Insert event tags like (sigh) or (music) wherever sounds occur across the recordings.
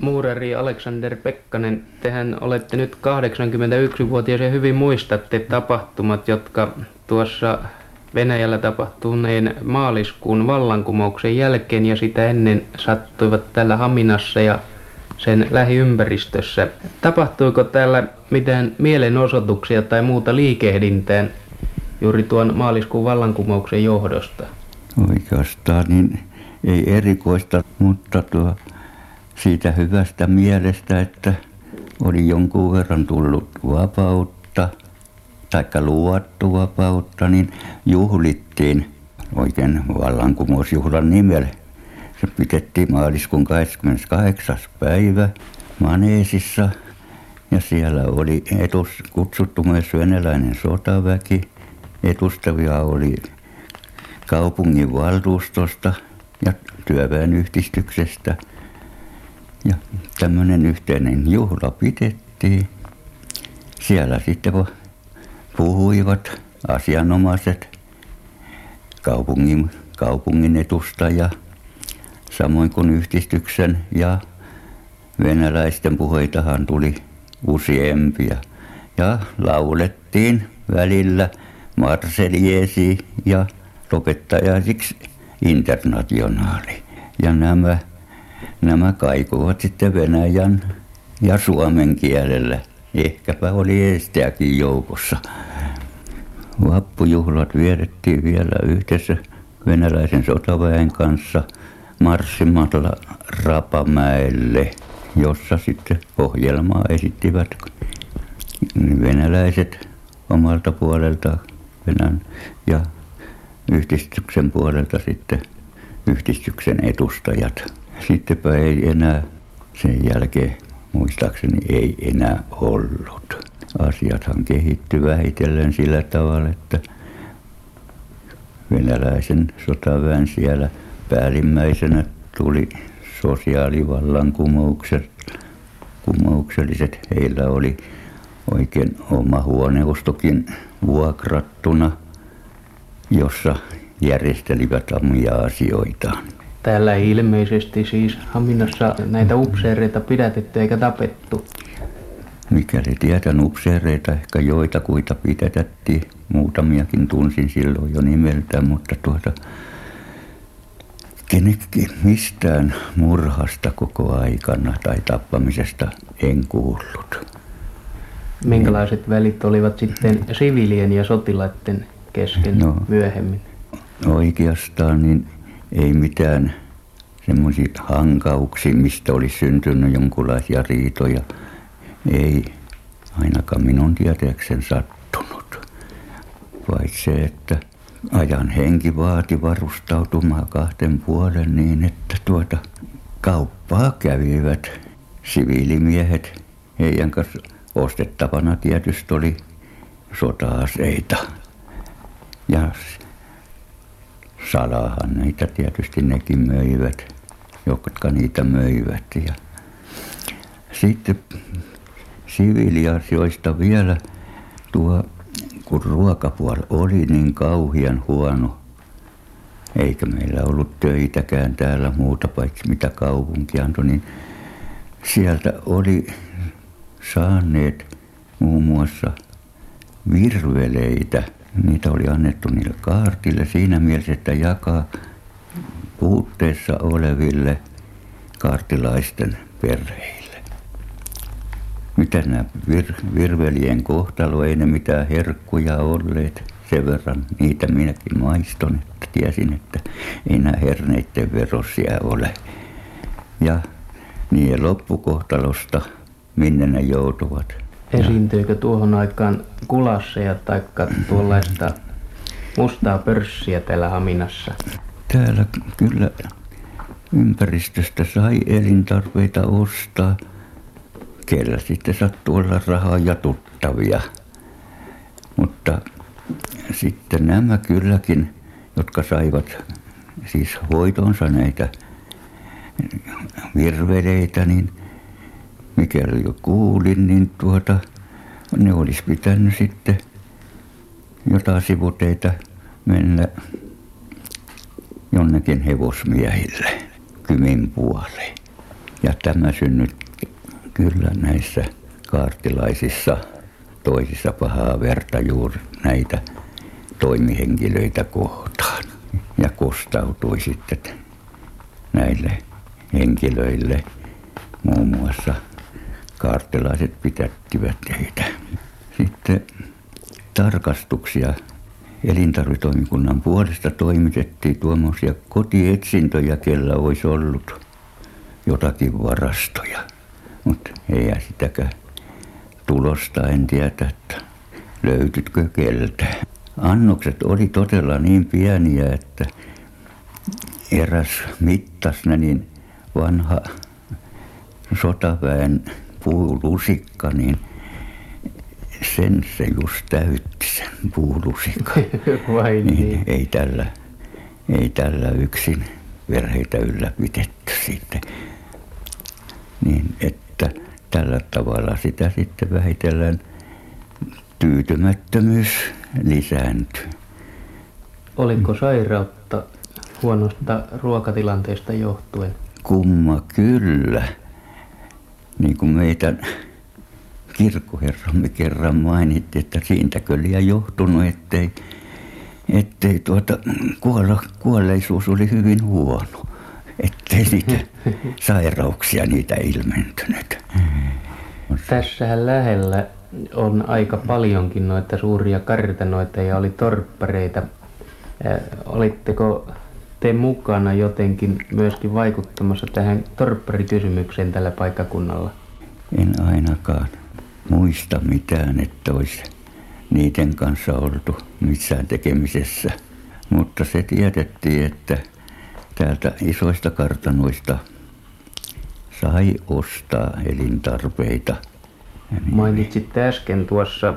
muurari Aleksander Pekkanen, tehän olette nyt 81-vuotias ja hyvin muistatte tapahtumat, jotka tuossa Venäjällä tapahtuneen maaliskuun vallankumouksen jälkeen ja sitä ennen sattuivat täällä Haminassa ja sen lähiympäristössä. Tapahtuiko täällä mitään mielenosoituksia tai muuta liikehdintää juuri tuon maaliskuun vallankumouksen johdosta? Oikeastaan niin ei erikoista, mutta tuo siitä hyvästä mielestä, että oli jonkun verran tullut vapautta, taikka luottu vapautta, niin juhlittiin oikein vallankumousjuhlan nimellä. Se pidettiin maaliskuun 28. päivä Maneesissa ja siellä oli etus, kutsuttu myös venäläinen sotaväki. Edustavia oli kaupungin valtuustosta ja työväenyhdistyksestä. Ja tämmöinen yhteinen juhla pidettiin. Siellä sitten puhuivat asianomaiset kaupungin, kaupungin edustaja, samoin kuin yhdistyksen ja venäläisten puheitahan tuli useampia. Ja laulettiin välillä Marseliesi ja lopettajaisiksi internationaali. Ja nämä, nämä kaikuvat sitten Venäjän ja suomen kielellä. Ehkäpä oli eestiäkin joukossa. Vappujuhlat vietettiin vielä yhdessä venäläisen sotaväen kanssa marssimalla Rapamäelle, jossa sitten ohjelmaa esittivät venäläiset omalta puolelta Venäjän ja yhdistyksen puolelta sitten yhdistyksen edustajat. Sittenpä ei enää sen jälkeen muistaakseni ei enää ollut. Asiathan kehittyy vähitellen sillä tavalla, että venäläisen sotaväen siellä päällimmäisenä tuli sosiaalivallankumoukset. Kumoukselliset. Heillä oli oikein oma huoneustokin vuokrattuna, jossa järjestelivät omia asioitaan. Täällä ei ilmeisesti siis Haminassa näitä upseereita pidätetty eikä tapettu. Mikäli tiedän upseereita, ehkä joita kuita pidätettiin. Muutamiakin tunsin silloin jo nimeltä, mutta tuota, kenekin mistään murhasta koko aikana tai tappamisesta en kuullut. Minkälaiset välit olivat sitten siviilien ja sotilaiden kesken no, myöhemmin? Oikeastaan niin ei mitään semmoisia hankauksia, mistä olisi syntynyt jonkinlaisia riitoja. Ei ainakaan minun tietääkseni sattunut. Paitsi se, että ajan henki vaati varustautumaan kahden puolen niin, että tuota kauppaa kävivät siviilimiehet. Heidän kanssa ostettavana tietysti oli sota-aseita. Ja salahan niitä tietysti nekin möivät, jotka niitä möivät. Ja sitten siviiliasioista vielä tuo, kun ruokapuoli oli niin kauhian huono, eikä meillä ollut töitäkään täällä muuta paitsi mitä kaupunki antoi, niin sieltä oli saaneet muun muassa virveleitä – niitä oli annettu niille kaartille siinä mielessä, että jakaa puutteessa oleville kaartilaisten perheille. Mitä nämä vir- virvelien kohtalo, ei ne mitään herkkuja olleet. Sen verran niitä minäkin maiston, että tiesin, että ei nämä herneiden verosia ole. Ja niiden loppukohtalosta, minne ne joutuvat, Esiintyykö tuohon aikaan kulasseja tai tuollaista mustaa pörssiä täällä Haminassa? Täällä kyllä ympäristöstä sai elintarpeita ostaa. Kellä sitten sattui olla rahaa ja tuttavia. Mutta sitten nämä kylläkin, jotka saivat siis hoitonsa näitä virveleitä, niin – mikäli jo kuulin, niin tuota, ne olisi pitänyt sitten jotain sivuteita mennä jonnekin hevosmiehille Kymin puoleen. Ja tämä synnytti kyllä näissä kaartilaisissa toisissa pahaa verta juuri näitä toimihenkilöitä kohtaan. Ja kostautui sitten näille henkilöille muun muassa kaartilaiset pitättivät heitä. Sitten tarkastuksia elintarvitoimikunnan puolesta toimitettiin tuommoisia kotietsintöjä, kellä olisi ollut jotakin varastoja. Mutta ei sitäkään tulosta en tiedä, että löytytkö keltä. Annokset oli todella niin pieniä, että eräs mittas niin vanha sotaväen puulusikka, niin sen se just täytti sen puulusikan. (laughs) Vai niin. niin. Ei tällä, ei tällä yksin verheitä ylläpidetty sitten. Niin, että tällä tavalla sitä sitten vähitellen tyytymättömyys lisääntyy. Oliko sairautta huonosta ruokatilanteesta johtuen? Kumma kyllä. Niin kuin meitä kirkkoherramme kerran mainitti, että siitäkö liian johtunut, ettei, ettei tuota, kuolla, kuolleisuus oli hyvin huono. Ettei niitä (laughs) sairauksia niitä ilmentynyt. Tässähän lähellä on aika paljonkin noita suuria kartanoita ja oli torppareita. Olitteko te mukana jotenkin myöskin vaikuttamassa tähän torpparikysymykseen tällä paikkakunnalla? En ainakaan muista mitään, että olisi niiden kanssa oltu missään tekemisessä. Mutta se tiedettiin, että täältä isoista kartanoista sai ostaa elintarpeita. Mainitsit äsken tuossa,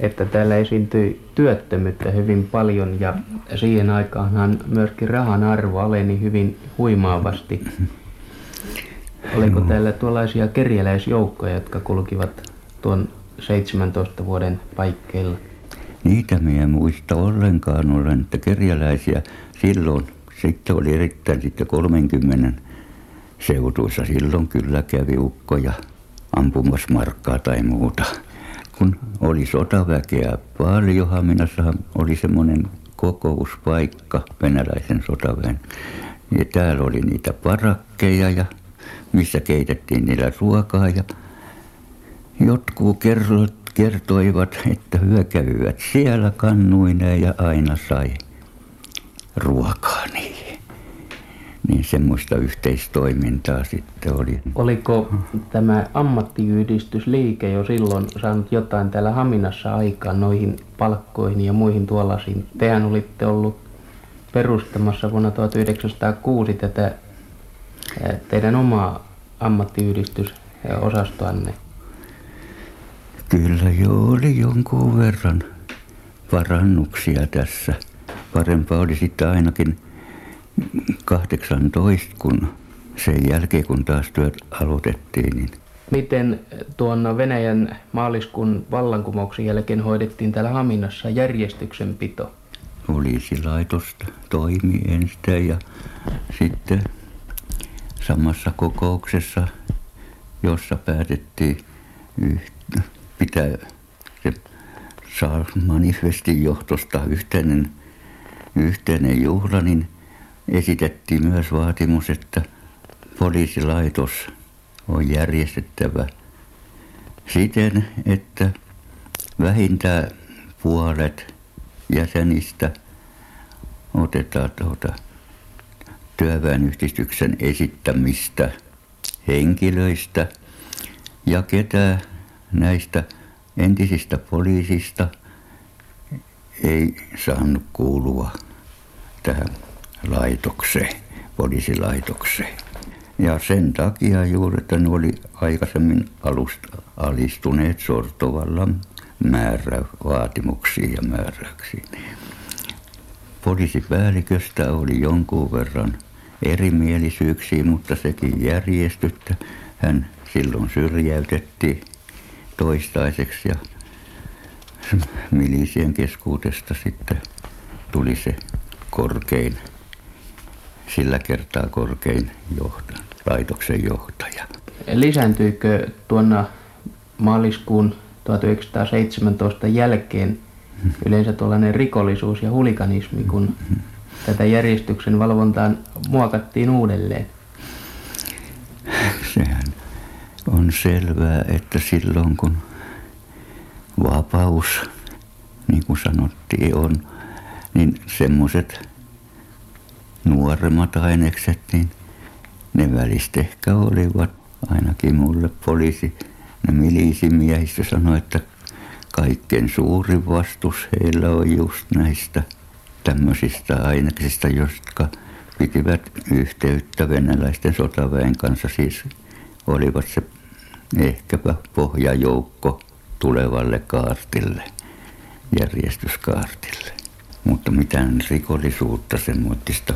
että täällä esiintyi työttömyyttä hyvin paljon ja siihen aikaanhan myöskin rahan arvo aleni hyvin huimaavasti. Oliko täällä tuollaisia kerjäläisjoukkoja, jotka kulkivat tuon 17 vuoden paikkeilla? Niitä minä en muista ollenkaan olen, että kerjäläisiä silloin, sitten oli erittäin sitten 30 seutuissa, silloin kyllä kävi ukkoja ampumassa markkaa tai muuta. Kun oli sotaväkeä paljon, Haminassahan oli semmoinen kokouspaikka venäläisen sotaväen. Ja täällä oli niitä parakkeja ja missä keitettiin niillä ruokaa ja Jotkut kertoivat, että hyökäyivät siellä kannuineen ja aina sai ruokaa niihin. Niin semmoista yhteistoimintaa sitten oli. Oliko tämä ammattiyhdistysliike jo silloin saanut jotain täällä Haminassa aikaan noihin palkkoihin ja muihin tuollaisiin? Tehän olitte ollut perustamassa vuonna 1906 tätä teidän omaa ammattiyhdistysosastoanne. Kyllä jo oli jonkun verran parannuksia tässä. Parempaa oli sitten ainakin 18, kun sen jälkeen kun taas työt aloitettiin. Niin Miten tuon Venäjän maaliskuun vallankumouksen jälkeen hoidettiin täällä Haminassa järjestyksenpito? Poliisilaitosta toimi ensin ja sitten samassa kokouksessa, jossa päätettiin yhtä pitää se saa manifestin johtosta yhteinen, yhteinen juhla, niin esitettiin myös vaatimus, että poliisilaitos on järjestettävä siten, että vähintään puolet jäsenistä otetaan tuota työväenyhdistyksen esittämistä henkilöistä ja ketä näistä entisistä poliisista ei saanut kuulua tähän laitokseen, poliisilaitokseen. Ja sen takia juuri, että ne oli aikaisemmin alusta alistuneet sortovallan määrä, vaatimuksiin ja määräyksiin. Poliisipäälliköstä oli jonkun verran erimielisyyksiä, mutta sekin järjestyttä. Hän silloin syrjäytettiin toistaiseksi ja milisien keskuudesta sitten tuli se korkein, sillä kertaa korkein johtaja. laitoksen johtaja. Lisääntyykö tuonna maaliskuun 1917 jälkeen yleensä tuollainen rikollisuus ja hulikanismi, kun tätä järjestyksen valvontaan muokattiin uudelleen? Sehän on selvää, että silloin kun vapaus, niin kuin sanottiin, on, niin semmoiset nuoremmat ainekset, niin ne välistä ehkä olivat, ainakin mulle poliisi, ne milisimiehistä sanoi, että kaikkein suurin vastus heillä on just näistä tämmöisistä aineksista, jotka pitivät yhteyttä venäläisten sotaväen kanssa. Siis olivat se ehkäpä pohjajoukko tulevalle kaartille, järjestyskaartille. Mutta mitään rikollisuutta semmoista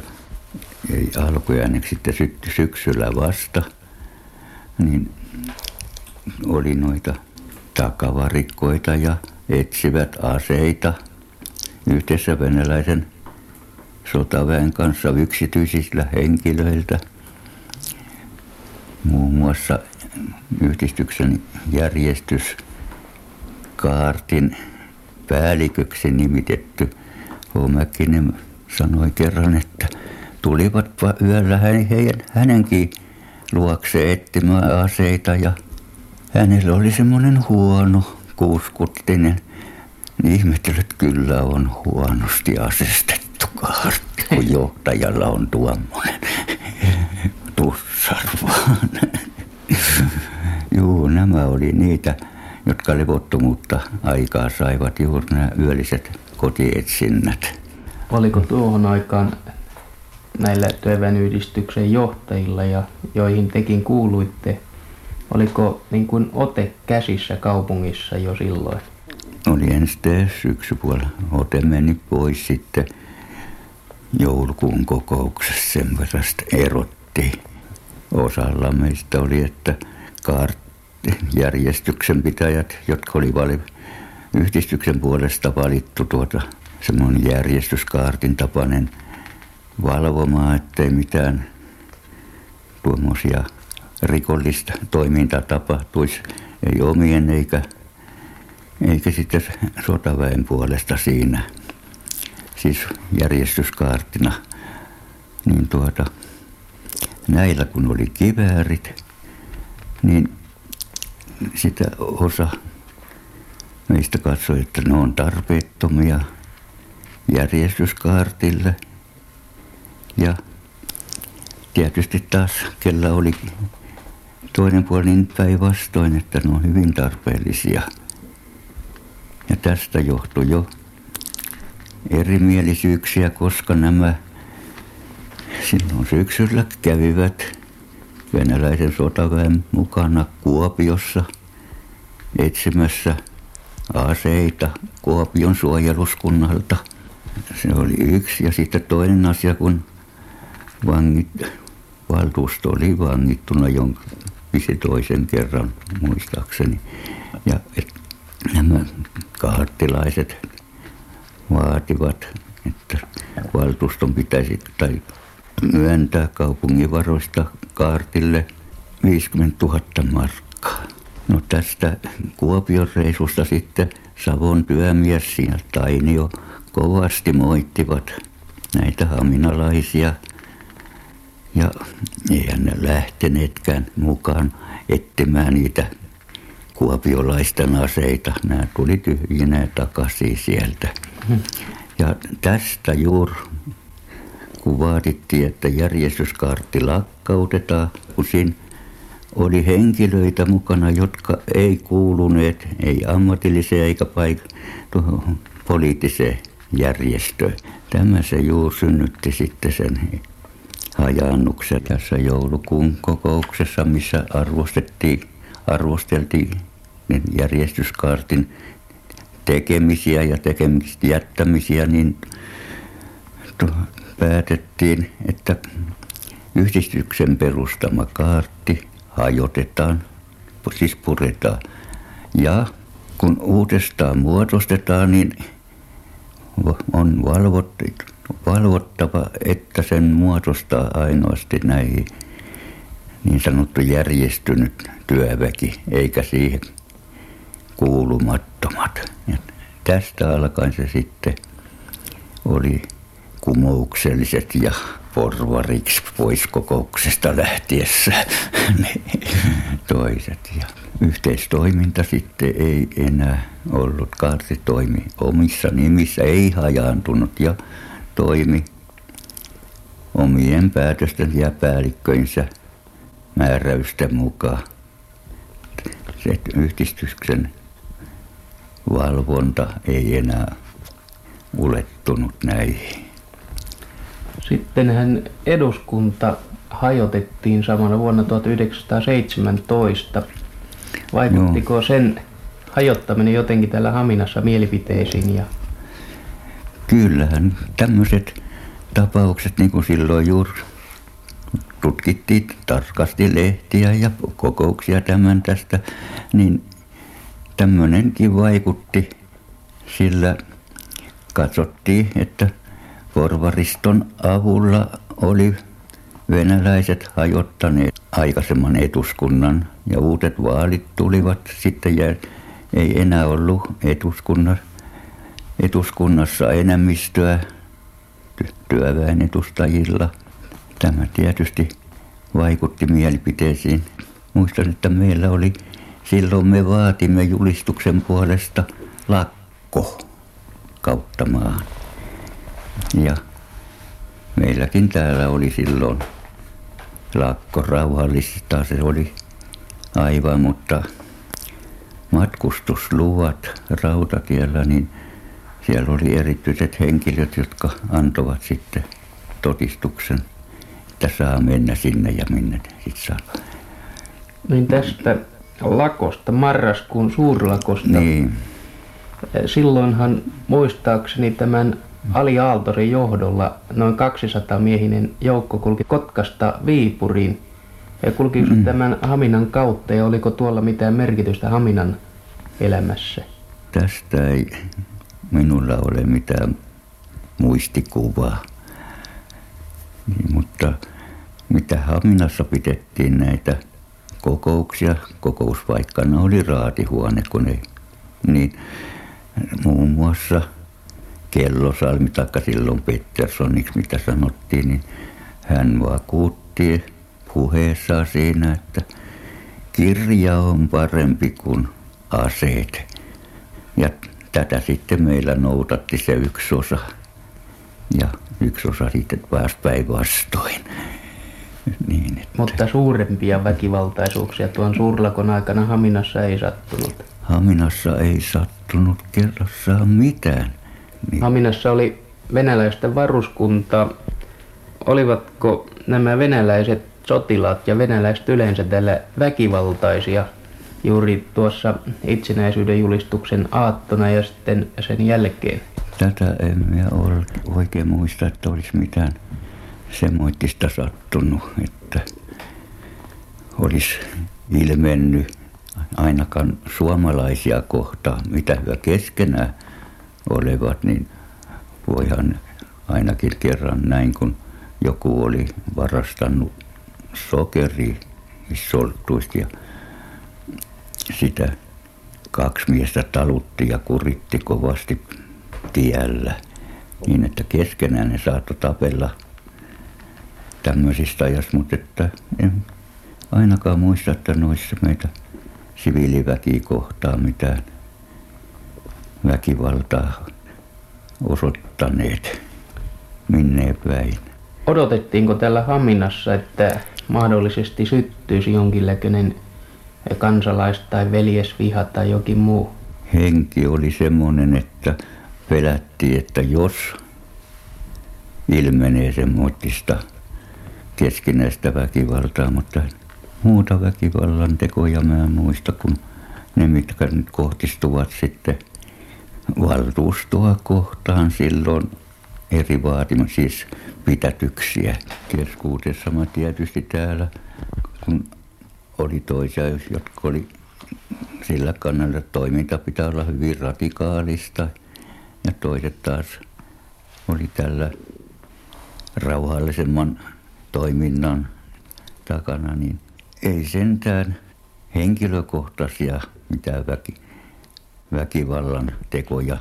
ei alkujaan sitten syksyllä vasta, niin oli noita takavarikkoita ja etsivät aseita yhdessä venäläisen sotaväen kanssa yksityisillä henkilöiltä. Muun muassa yhdistyksen järjestyskaartin päälliköksi nimitetty Homäkinen sanoi kerran, että tulivatpa yöllä heidän, hänenkin luokse etsimään aseita ja hänellä oli semmoinen huono kuuskuttinen. Niin ihmettely, että kyllä on huonosti asestettu kaartti, kun (laughs) johtajalla on tuommoinen tussar vaan. Juu, nämä oli niitä, jotka levottomuutta aikaa saivat juuri nämä yölliset kotietsinnät. Oliko tuohon aikaan näillä työväenyhdistyksen johtajilla, ja joihin tekin kuuluitte, oliko niin kuin ote käsissä kaupungissa jo silloin? Oli ensin syksypuolella. Ote meni pois sitten joulukuun kokouksessa sen verran erotti. Osalla meistä oli, että järjestyksen pitäjät, jotka oli vali, yhdistyksen puolesta valittu tuota semmoinen järjestyskaartin tapainen valvomaan, ettei mitään tuommoisia rikollista toimintaa tapahtuisi, ei omien eikä, eikä sitten sotaväen puolesta siinä, siis järjestyskaartina. Niin tuota, näillä kun oli kiväärit, niin sitä osa meistä katsoi, että ne on tarpeettomia järjestyskaartille. Ja tietysti taas, kellä oli toinen puoli niin päinvastoin, että ne on hyvin tarpeellisia. Ja tästä johtui jo erimielisyyksiä, koska nämä silloin syksyllä kävivät venäläisen sotaväen mukana Kuopiossa etsimässä aseita Kuopion suojeluskunnalta. Se oli yksi. Ja sitten toinen asia, kun vangit, valtuusto oli vangittuna jonka toisen kerran muistaakseni. Ja et, nämä kaartilaiset vaativat, että valtuuston pitäisi tai myöntää kaupungin varoista kaartille 50 000 markkaa. No tästä Kuopion reisusta sitten Savon työmies siinä Tainio kovasti moittivat näitä haminalaisia. Ja eihän ne lähteneetkään mukaan etsimään niitä kuopiolaisten aseita. Nämä tuli tyhjinä takaisin sieltä. Ja tästä juuri kun vaadittiin, että järjestyskaartti lakkautetaan, kun siinä oli henkilöitä mukana, jotka ei kuuluneet, ei ammatilliseen eikä paik- tuohon poliittiseen järjestöön. Tämä se juuri synnytti sitten sen hajannuksen tässä joulukuun kokouksessa, missä arvostettiin, arvosteltiin järjestyskaartin tekemisiä ja tekemistä jättämisiä, niin päätettiin, että yhdistyksen perustama kaarti hajotetaan, siis puretaan. Ja kun uudestaan muodostetaan, niin on valvottava, että sen muodostaa ainoasti näihin niin sanottu järjestynyt työväki, eikä siihen kuulumattomat. Ja tästä alkaen se sitten oli kumoukselliset ja porvariksi pois kokouksesta lähtiessä (laughs) toiset. Ja yhteistoiminta sitten ei enää ollut. Kaarti toimi omissa nimissä, ei hajaantunut ja toimi omien päätösten ja päällikköinsä määräysten mukaan. Se yhdistyksen valvonta ei enää ulettunut näihin. Sittenhän eduskunta hajotettiin samana vuonna 1917. Vaikuttiko no. sen hajottaminen jotenkin täällä Haminassa mielipiteisiin? Ja... Kyllähän tämmöiset tapaukset, niin kuin silloin juuri tutkittiin tarkasti lehtiä ja kokouksia tämän tästä, niin tämmöinenkin vaikutti, sillä katsottiin, että porvariston avulla oli venäläiset hajottaneet aikaisemman etuskunnan ja uudet vaalit tulivat sitten ja ei enää ollut etuskunnassa, etuskunnassa enemmistöä työväen edustajilla. Tämä tietysti vaikutti mielipiteisiin. Muistan, että meillä oli silloin me vaatimme julistuksen puolesta lakko kautta maan. Ja meilläkin täällä oli silloin lakko rauhallista, se oli aivan, mutta matkustusluvat rautatiellä, niin siellä oli erityiset henkilöt, jotka antoivat sitten todistuksen, että saa mennä sinne ja minne sitten saa. Niin tästä lakosta, marraskuun suurlakosta. Niin. Silloinhan muistaakseni tämän Ali Aaltorin johdolla noin 200 miehinen joukko kulki Kotkasta Viipuriin. Ja kulki mm. tämän Haminan kautta ja oliko tuolla mitään merkitystä Haminan elämässä? Tästä ei minulla ole mitään muistikuvaa. Niin, mutta mitä Haminassa pidettiin näitä kokouksia, kokouspaikkana oli raatihuone, kun ei, niin muun muassa – Kellosalmi, taikka silloin Petterssoniksi, mitä sanottiin, niin hän vakuutti puheessaan siinä, että kirja on parempi kuin aseet. Ja tätä sitten meillä noutatti se yksi osa. Ja yksi osa sitten pääsi päinvastoin. (laughs) Niin, että... Mutta suurempia väkivaltaisuuksia tuon suurlakon aikana Haminassa ei sattunut. Haminassa ei sattunut kerrassaan mitään. Niin. Haminassa oli venäläisten varuskunta. Olivatko nämä venäläiset sotilaat ja venäläiset yleensä täällä väkivaltaisia juuri tuossa itsenäisyyden julistuksen aattona ja sitten sen jälkeen? Tätä en minä oikein muista, että olisi mitään semmoittista sattunut, että olisi ilmennyt ainakaan suomalaisia kohtaan, mitä hyö keskenään olevat, niin voihan ainakin kerran näin, kun joku oli varastanut sokeri soltuista ja sitä kaksi miestä talutti ja kuritti kovasti tiellä niin, että keskenään ne saattoi tapella tämmöisistä ajasta, mutta että en ainakaan muista, että noissa meitä siviiliväkiä kohtaa mitään väkivaltaa osoittaneet minne päin. Odotettiinko täällä Haminassa, että mahdollisesti syttyisi jonkinlainen kansalais- tai veljesviha tai jokin muu? Henki oli semmoinen, että pelättiin, että jos ilmenee semmoista keskinäistä väkivaltaa, mutta muuta väkivallan tekoja mä en muista kuin ne, mitkä nyt kohdistuvat sitten – valtuustoa kohtaan silloin eri vaatimus, siis pitätyksiä keskuudessa. Mä tietysti täällä, kun oli toisia, jotka oli sillä kannalla, että toiminta pitää olla hyvin radikaalista ja toiset taas oli tällä rauhallisemman toiminnan takana, niin ei sentään henkilökohtaisia mitä väki, väkivallan tekoja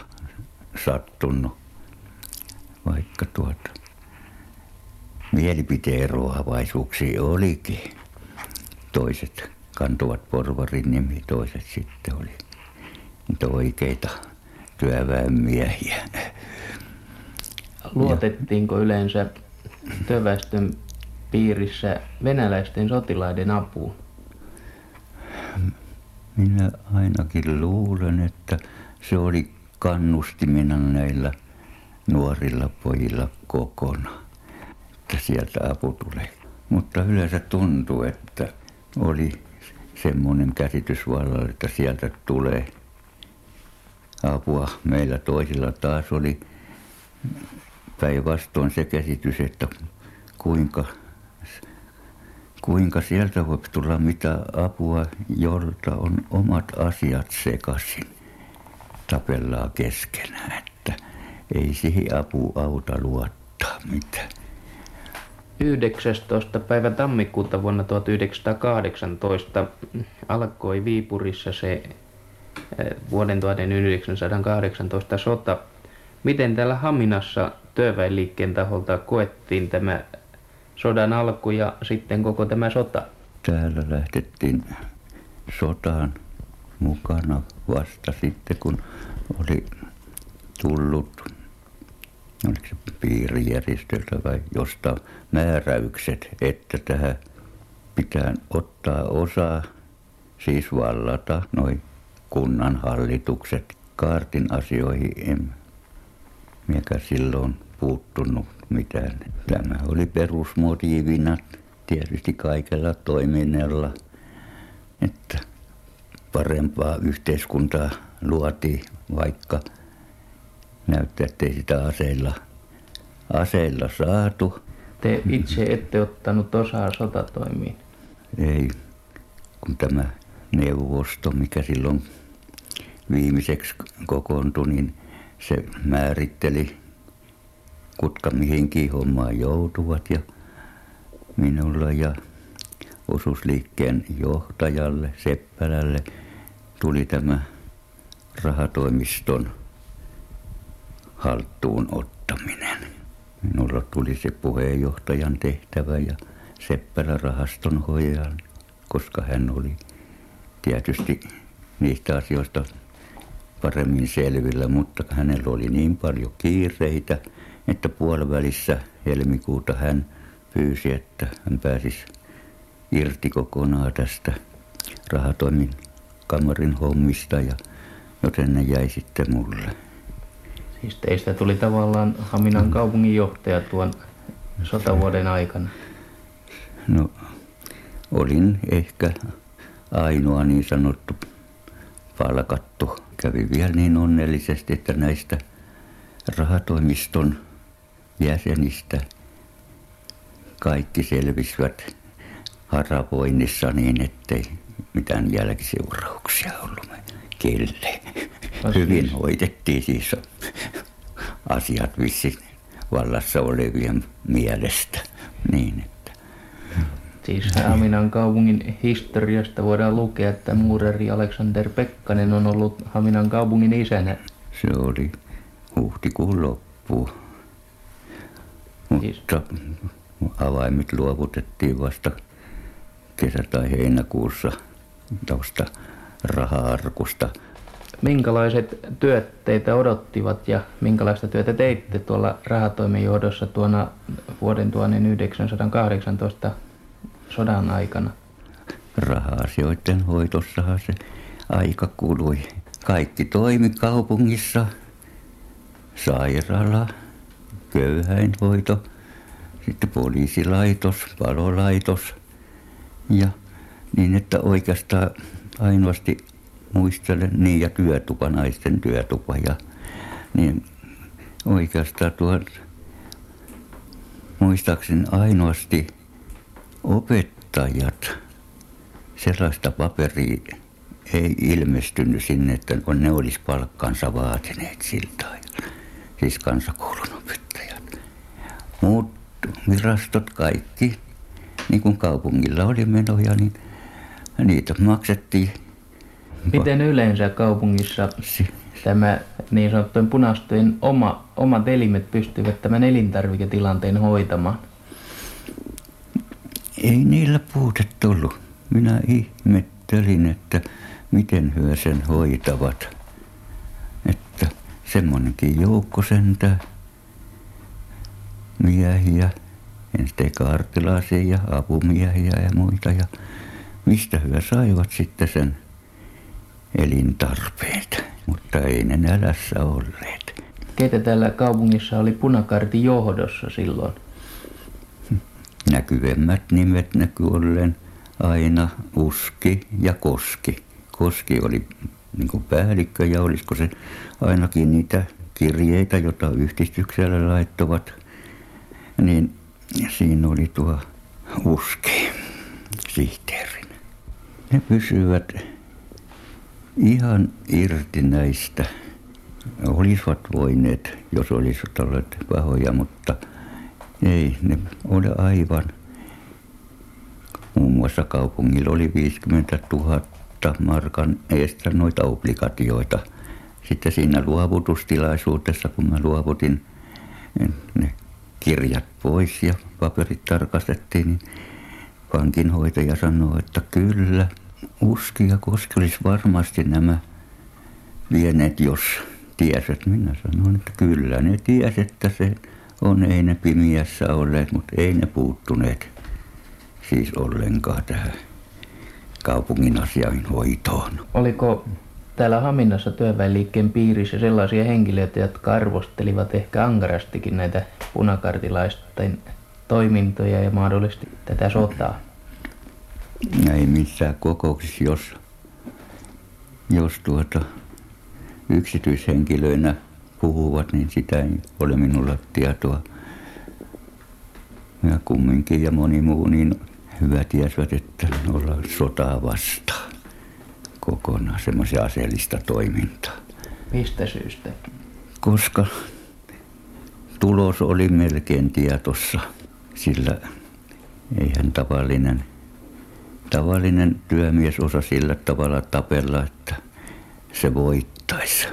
sattunut, vaikka tuota mielipiteeroavaisuuksia olikin. Toiset kantuvat porvarin nimi, toiset sitten oli niitä oikeita työväenmiehiä. Luotettiinko yleensä työväestön piirissä venäläisten sotilaiden apuun? Minä ainakin luulen, että se oli kannustimina näillä nuorilla pojilla kokonaan, että sieltä apu tulee. Mutta yleensä tuntuu, että oli semmoinen käsitys vallalla, että sieltä tulee apua. Meillä toisilla taas oli päinvastoin se käsitys, että kuinka, kuinka sieltä voi tulla mitä apua, jolta on omat asiat sekaisin. Tapellaan keskenään, että ei siihen apu auta luottaa mitään. 19. päivä tammikuuta vuonna 1918 alkoi Viipurissa se eh, vuoden 1918 sota. Miten täällä Haminassa työväenliikkeen taholta koettiin tämä sodan alku ja sitten koko tämä sota? Täällä lähtettiin sotaan mukana vasta sitten, kun oli tullut oliko se piirijärjestöltä vai jostain määräykset, että tähän pitää ottaa osaa, siis vallata noin kunnan hallitukset. Kaartin asioihin en mikä silloin puuttunut mitään. Tämä oli perusmotiivina tietysti kaikella toiminnalla, että parempaa yhteiskuntaa luotiin, vaikka näyttää, että ei sitä aseilla, aseilla saatu. Te itse ette ottanut osaa sotatoimiin? Ei, kun tämä neuvosto, mikä silloin viimeiseksi kokoontui, niin se määritteli, kutka mihinkin hommaan joutuvat ja minulla ja osuusliikkeen johtajalle Seppälälle tuli tämä rahatoimiston haltuun ottaminen. Minulla tuli se puheenjohtajan tehtävä ja Seppälä rahaston hoijan, koska hän oli tietysti niistä asioista paremmin selvillä, mutta hänellä oli niin paljon kiireitä, että puolivälissä helmikuuta hän pyysi, että hän pääsisi irti kokonaan tästä rahatoimin kamarin hommista, ja, joten ne jäi sitten mulle. Siis teistä tuli tavallaan Haminan mm. kaupunginjohtaja tuon sotavuoden aikana? No, olin ehkä ainoa niin sanottu palkattu. Kävi vielä niin onnellisesti, että näistä rahatoimiston jäsenistä kaikki selvisivät haravoinnissa niin, ettei mitään jälkiseurauksia ollut kelle. Hyvin hoitettiin siis asiat vissi vallassa olevien mielestä. Niin, että. Siis Haminan kaupungin historiasta voidaan lukea, että muurari Alexander Pekkanen on ollut Haminan kaupungin isänä. Se oli huhtikuun loppu. Mutta avaimet luovutettiin vasta kesä- tai heinäkuussa tuosta raha-arkusta Minkälaiset työt teitä odottivat ja minkälaista työtä teitte tuolla rahatoimen johdossa tuona vuoden 1918 sodan aikana? Raha-asioiden hoitossahan se aika kului. Kaikki toimi kaupungissa, sairaala, köyhäinhoito, sitten poliisilaitos, palolaitos ja niin, että oikeastaan ainoasti muistelen, niin ja työtupa, naisten työtupa ja niin oikeastaan tuon muistaakseni ainoasti opettajat sellaista paperia ei ilmestynyt sinne, että ne olisi palkkansa vaatineet siltä Siis kansakoulun opettajat. Muut virastot kaikki, niin kuin kaupungilla oli menoja, niin niitä maksettiin. Miten yleensä kaupungissa tämä niin sanottujen punastojen oma, omat elimet pystyvät tämän elintarviketilanteen hoitamaan? Ei niillä puutet ollut. Minä ihmettelin, että miten hyö sen hoitavat. Että semmonenkin joukko sentä miehiä, ensin kaartilaisia ja apumiehiä ja muita. Ja mistä hyö saivat sitten sen elintarpeet, mutta ei ne nälässä olleet. Keitä täällä kaupungissa oli punakartin johdossa silloin? Näkyvemmät nimet näky ollen aina Uski ja Koski. Koski oli niin päällikkö ja olisiko se ainakin niitä kirjeitä, joita yhdistyksellä laittavat, niin siinä oli tuo Uski sihteerin. Ne pysyvät ihan irti näistä. Olisivat voineet, jos olisivat olleet pahoja, mutta ei, ne ole aivan. Muun muassa kaupungilla oli 50 000 markan eestä noita obligatioita. Sitten siinä luovutustilaisuudessa, kun mä luovutin ne kirjat pois ja paperit tarkastettiin, niin pankinhoitaja sanoi, että kyllä, Uski ja Koski olisi varmasti nämä vieneet, jos tieset. Minä sanoin, että kyllä ne ties, että se on, ei ne pimiässä olleet, mutta ei ne puuttuneet siis ollenkaan tähän kaupungin asiain hoitoon. Oliko täällä Haminassa työväenliikkeen piirissä sellaisia henkilöitä, jotka arvostelivat ehkä ankarastikin näitä punakartilaisten toimintoja ja mahdollisesti tätä sotaa? Ei missään kokouksissa, jos, jos tuota, yksityishenkilöinä puhuvat, niin sitä ei ole minulla tietoa. Ja kumminkin ja moni muu niin hyvä tiesivät, että ollaan sotaa vastaan kokonaan, semmoisia aseellista toimintaa. Mistä syystä? Koska tulos oli melkein tietossa, sillä eihän tavallinen, tavallinen työmies osa sillä tavalla tapella, että se voittaisi.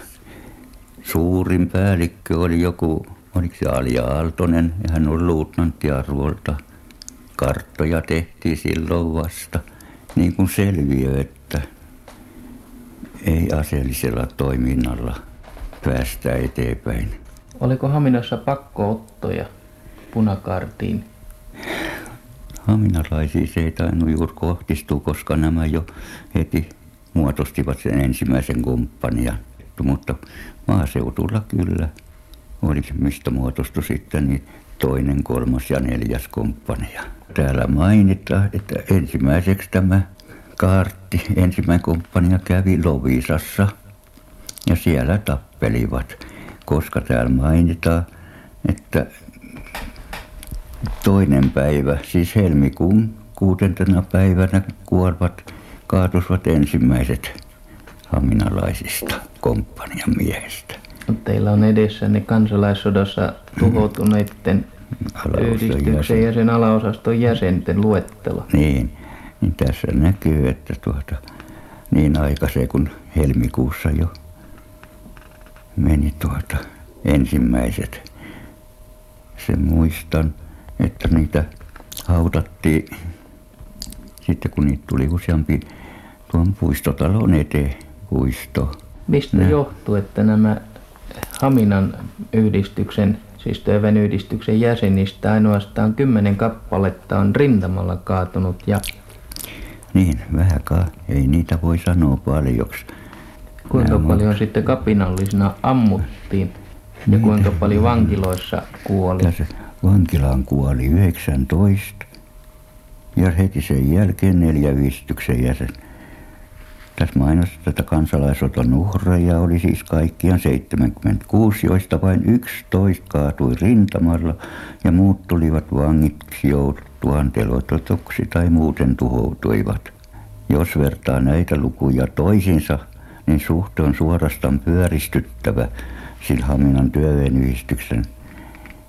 Suurin päällikkö oli joku, oliko se Alia Aaltonen, ja hän on luutnantti arvolta. Karttoja tehtiin silloin vasta, niin kuin selviö, että ei aseellisella toiminnalla päästä eteenpäin. Oliko Haminassa pakkoottoja punakartiin? Haminalaisiin se ei tainnut juuri kohtistua, koska nämä jo heti muotostivat sen ensimmäisen kumppanian. Mutta maaseutulla kyllä oli mistä muotostu sitten niin toinen, kolmas ja neljäs komppania. Täällä mainitaan, että ensimmäiseksi tämä kaartti, ensimmäinen komppania kävi Lovisassa ja siellä tappelivat, koska täällä mainitaan, että toinen päivä, siis helmikuun kuutentena päivänä kuolivat, kaatusivat ensimmäiset haminalaisista komppanian miehestä. Teillä on edessä ne kansalaissodassa tuhoutuneiden (clears throat) yhdistyksen ja sen alaosaston jäsenten luettelo. Niin, niin tässä näkyy, että tuota, niin aikaiseen kuin helmikuussa jo meni tuota ensimmäiset. Se muistan, että niitä haudattiin sitten kun niitä tuli useampi tuon puistotalon eteen puisto. Mistä Nä. johtuu, että nämä Haminan yhdistyksen, siis Töven yhdistyksen jäsenistä ainoastaan kymmenen kappaletta on rintamalla kaatunut ja niin, vähäkaan. Ei niitä voi sanoa paljoksi. Kuinka Nämä paljon on... sitten kapinallisena ammuttiin ja niin. kuinka paljon vankiloissa kuoli? Tässä vankilaan kuoli 19 ja heti sen jälkeen neljä yhdistyksen jäsen. Tässä mainostaa, että kansalaisoton uhreja oli siis kaikkiaan 76, joista vain 11 kaatui rintamalla ja muut tulivat vangiksi jouduttuaan telotetuksi tai muuten tuhoutuivat. Jos vertaa näitä lukuja toisinsa, niin suhte on suorastaan pyöristyttävä, sillä Haminan työvenyhdistyksen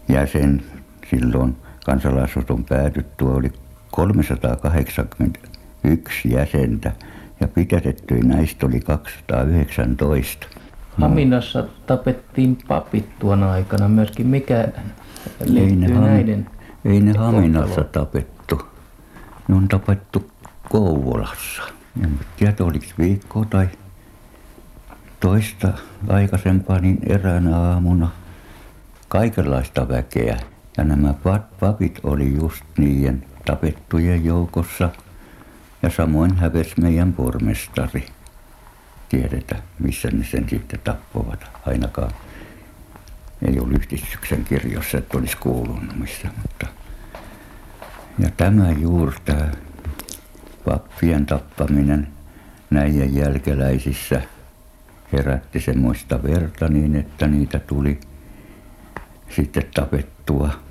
jäsen silloin kansalaisoton päätyttyä oli 380 yksi jäsentä ja pidätettyjä näistä oli 219. Haminassa tapettiin papit tuona aikana myöskin. Mikä liittyy ei ne, näiden? Ei ne Haminassa tapettu. Ne on tapettu Kouvolassa. En tiedä, oliko viikko tai toista aikaisempaa, niin eräänä aamuna kaikenlaista väkeä. Ja nämä papit oli just niiden tapettujen joukossa. Ja samoin hävesi meidän pormestari. Tiedetä, missä ne sen sitten tappoivat. Ainakaan ei ollut yhdistyksen kirjossa, että olisi kuulunut missä. Mutta... Ja tämä juuri tämä pappien tappaminen näiden jälkeläisissä herätti semmoista verta niin, että niitä tuli sitten tapettua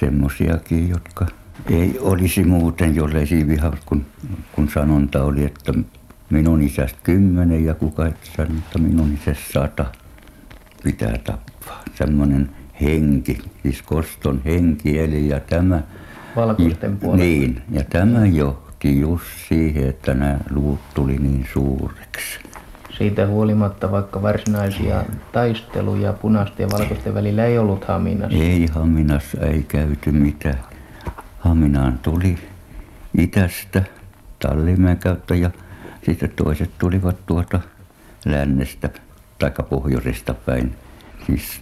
semmoisiakin, jotka ei olisi muuten, jollei siinä viha, kun, kun sanonta oli, että minun isästä kymmenen ja kuka et sanoo, että minun isästä sata pitää tappaa. Semmoinen henki, siis koston henki eli ja tämä valkoisten puolella. Niin, ja tämä johti just siihen, että nämä luut tuli niin suureksi. Siitä huolimatta, vaikka varsinaisia taisteluja punaisten ja valkoisten välillä ei ollut Haminassa. Ei Haminassa, ei käyty mitään. Haminaan tuli itästä Tallimäen kautta ja sitten toiset tulivat tuota lännestä tai pohjoisesta päin. Siis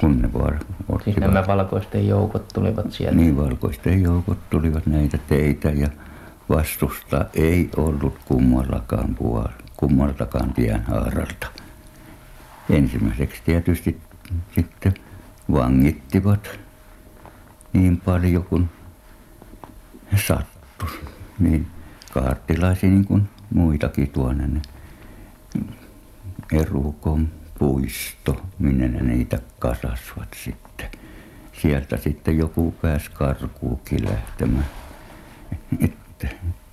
kun ne vaan ottivat. Siis nämä valkoisten joukot tulivat sieltä? Niin, valkoisten joukot tulivat näitä teitä ja vastusta ei ollut kummallakaan puolella, kummaltakaan tien haaralta. Ensimmäiseksi tietysti sitten vangittivat niin paljon kuin sattui. Niin kaartilaisia niin kuin muitakin tuonne erukon puisto, minne ne niitä kasasvat sitten. Sieltä sitten joku pääsi karkuukin lähtemään. Että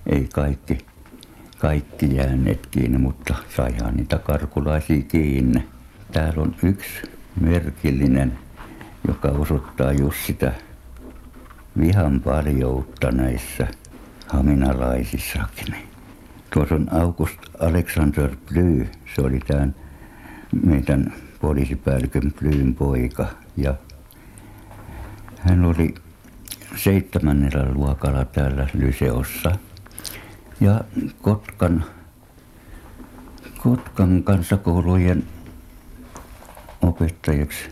ei kaikki, kaikki jääneet kiinni, mutta saihan niitä karkulaisia kiinni. Täällä on yksi merkillinen, joka osoittaa just sitä vihan paljoutta näissä haminalaisissakin. Tuossa on August Alexander Bly, se oli tämän meidän poliisipäällikön Plyyn poika. Ja hän oli seitsemännellä luokalla täällä Lyseossa. Ja Kotkan, Kotkan kansakoulujen opettajaksi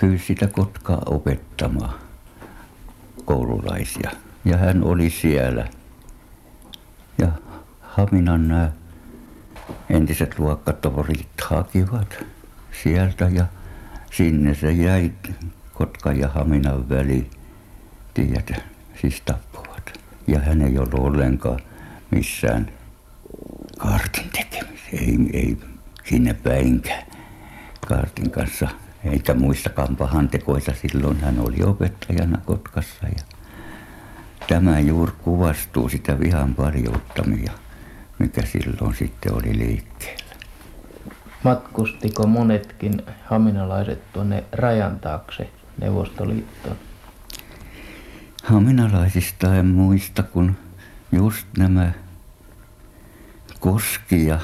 pyysi sitä Kotkaa opettamaan koululaisia. Ja hän oli siellä. Ja Haminan nämä entiset luokkatoverit hakivat sieltä ja sinne se jäi Kotkan ja Haminan väli, tiedät, siis. Ja hän ei ollut ollenkaan missään kaartin tekemisessä, ei, ei sinne päinkään kaartin kanssa, eikä muistakaan pahantekoita. Silloin hän oli opettajana Kotkassa ja tämä juuri kuvastuu sitä vihan parjouttamia mikä silloin sitten oli liikkeellä. Matkustiko monetkin haminalaiset tuonne rajan taakse Neuvostoliittoon? Haminalaisista en muista, kun just nämä Koski ja,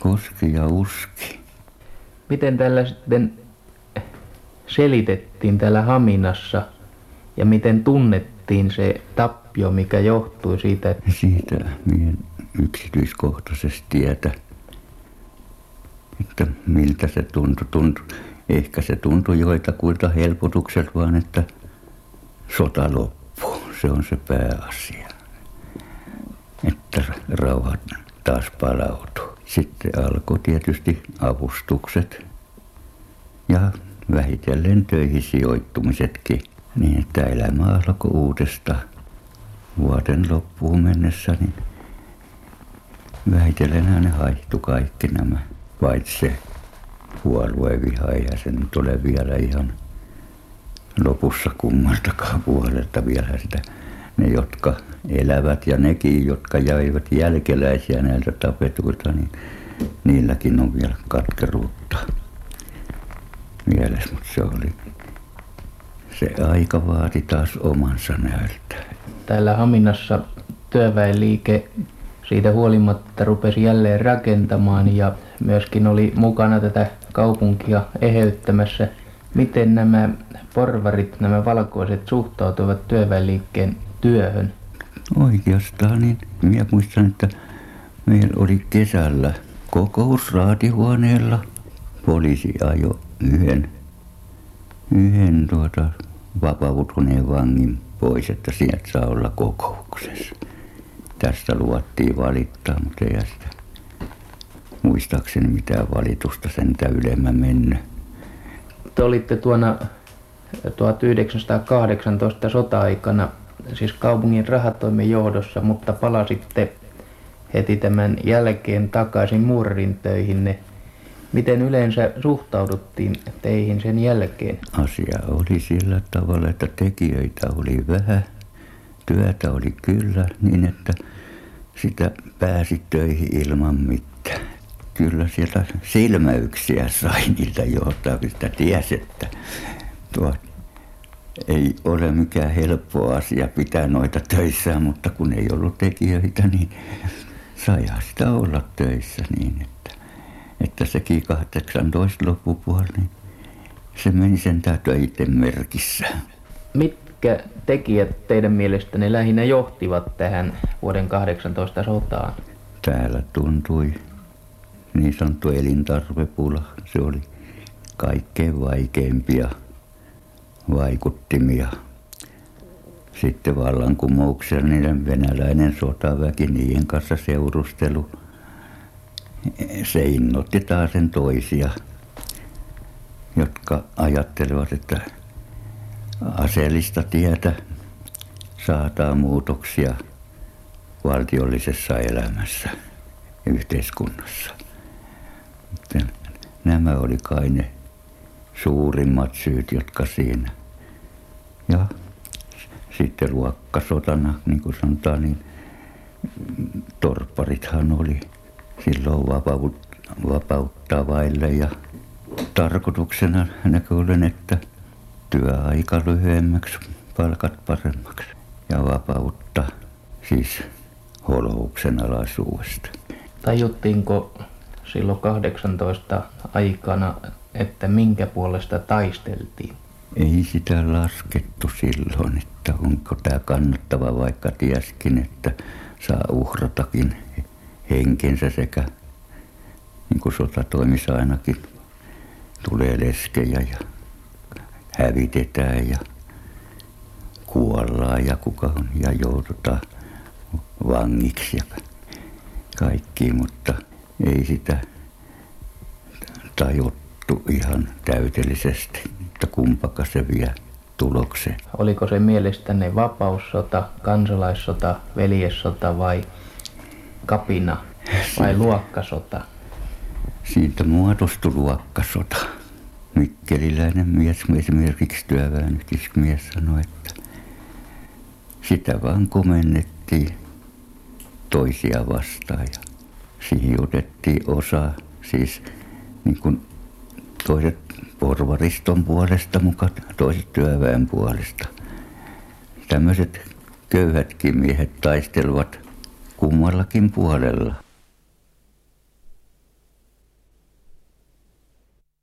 Koski ja Uski. Miten tällä sitten selitettiin täällä Haminassa ja miten tunnettiin se tappio, mikä johtui siitä? Että... Siitä minä yksityiskohtaisesti tietä, että miltä se tuntui. tuntui. Ehkä se tuntui joitakuilta helpotukselta, vaan että sota loppuu. Se on se pääasia. Että rauha taas palautuu. Sitten alkoi tietysti avustukset ja vähitellen töihin sijoittumisetkin. Niin että elämä alkoi uudestaan vuoden loppuun mennessä, niin vähitellen ne haihtu kaikki nämä, paitsi puolueviha, eihän se nyt ole vielä ihan lopussa kummaltakaan puolelta vielä sitä. Ne, jotka elävät ja nekin, jotka jäivät jälkeläisiä näiltä tapetuilta, niin niilläkin on vielä katkeruutta mielessä, mutta se oli, se aika vaati taas omansa näyttää. Täällä Haminassa työväenliike siitä huolimatta rupesi jälleen rakentamaan ja myöskin oli mukana tätä kaupunkia eheyttämässä. Miten nämä porvarit, nämä valkoiset suhtautuvat työväenliikkeen työhön? Oikeastaan niin. Minä muistan, että meillä oli kesällä kokous raatihuoneella. Poliisi ajo yhden, yhden tuota, vapautuneen vangin pois, että sieltä saa olla kokouksessa. Tästä luvattiin valittaa, mutta ei sitä muistaakseni mitään valitusta sen ylemmä mennyt. Te olitte tuona 1918 sota-aikana siis kaupungin rahatoimen johdossa, mutta palasitte heti tämän jälkeen takaisin muurarin töihinne. Miten yleensä suhtauduttiin teihin sen jälkeen? Asia oli sillä tavalla, että tekijöitä oli vähän, työtä oli kyllä, niin että sitä pääsi töihin ilman mitään. Kyllä sieltä silmäyksiä sai niiltä johtavista, ties, että tuo ei ole mikään helppo asia pitää noita töissä, mutta kun ei ollut tekijöitä, niin saihan sitä olla töissä niin, että, että sekin 18 loppupuoli, niin se meni sen töiden merkissä. Mitkä tekijät teidän mielestänne lähinnä johtivat tähän vuoden 18 sotaan? Täällä tuntui niin sanottu elintarvepula. Se oli kaikkein vaikeimpia vaikuttimia. Sitten vallankumouksellinen venäläinen sotaväki, niiden kanssa seurustelu. Se innoitti taas sen toisia, jotka ajattelevat, että aseellista tietä saataan muutoksia valtiollisessa elämässä yhteiskunnassa. Nämä oli kai ne suurimmat syyt, jotka siinä. Ja sitten luokkasotana, niin kuin sanotaan, niin torpparithan oli silloin vapaut, vapauttavaille ja tarkoituksena näköinen, että työaika lyhyemmäksi, palkat paremmaksi ja vapautta siis holouksen alaisuudesta. Tajuttiinko silloin 18 aikana että minkä puolesta taisteltiin? Ei sitä laskettu silloin, että onko tämä kannattava, vaikka tieskin, että saa uhratakin henkensä sekä niin kuin sotatoimissa ainakin tulee leskejä ja hävitetään ja kuollaan ja kuka on ja joudutaan vangiksi ja kaikki, mutta ei sitä tajuttu tunnettu ihan täydellisesti, että kumpaka se vie tulokseen. Oliko se mielestänne vapaussota, kansalaissota, veljessota vai kapina vai luokkasota? Siitä muodostui luokkasota. Mikkeliläinen mies, esimerkiksi työväenyhdistysmies sanoi, että sitä vaan komennettiin toisia vastaan ja siihen otettiin osa, siis niin kuin toiset porvariston puolesta mukaan, toiset työväen puolesta. Tämmöiset köyhätkin miehet taistelevat kummallakin puolella.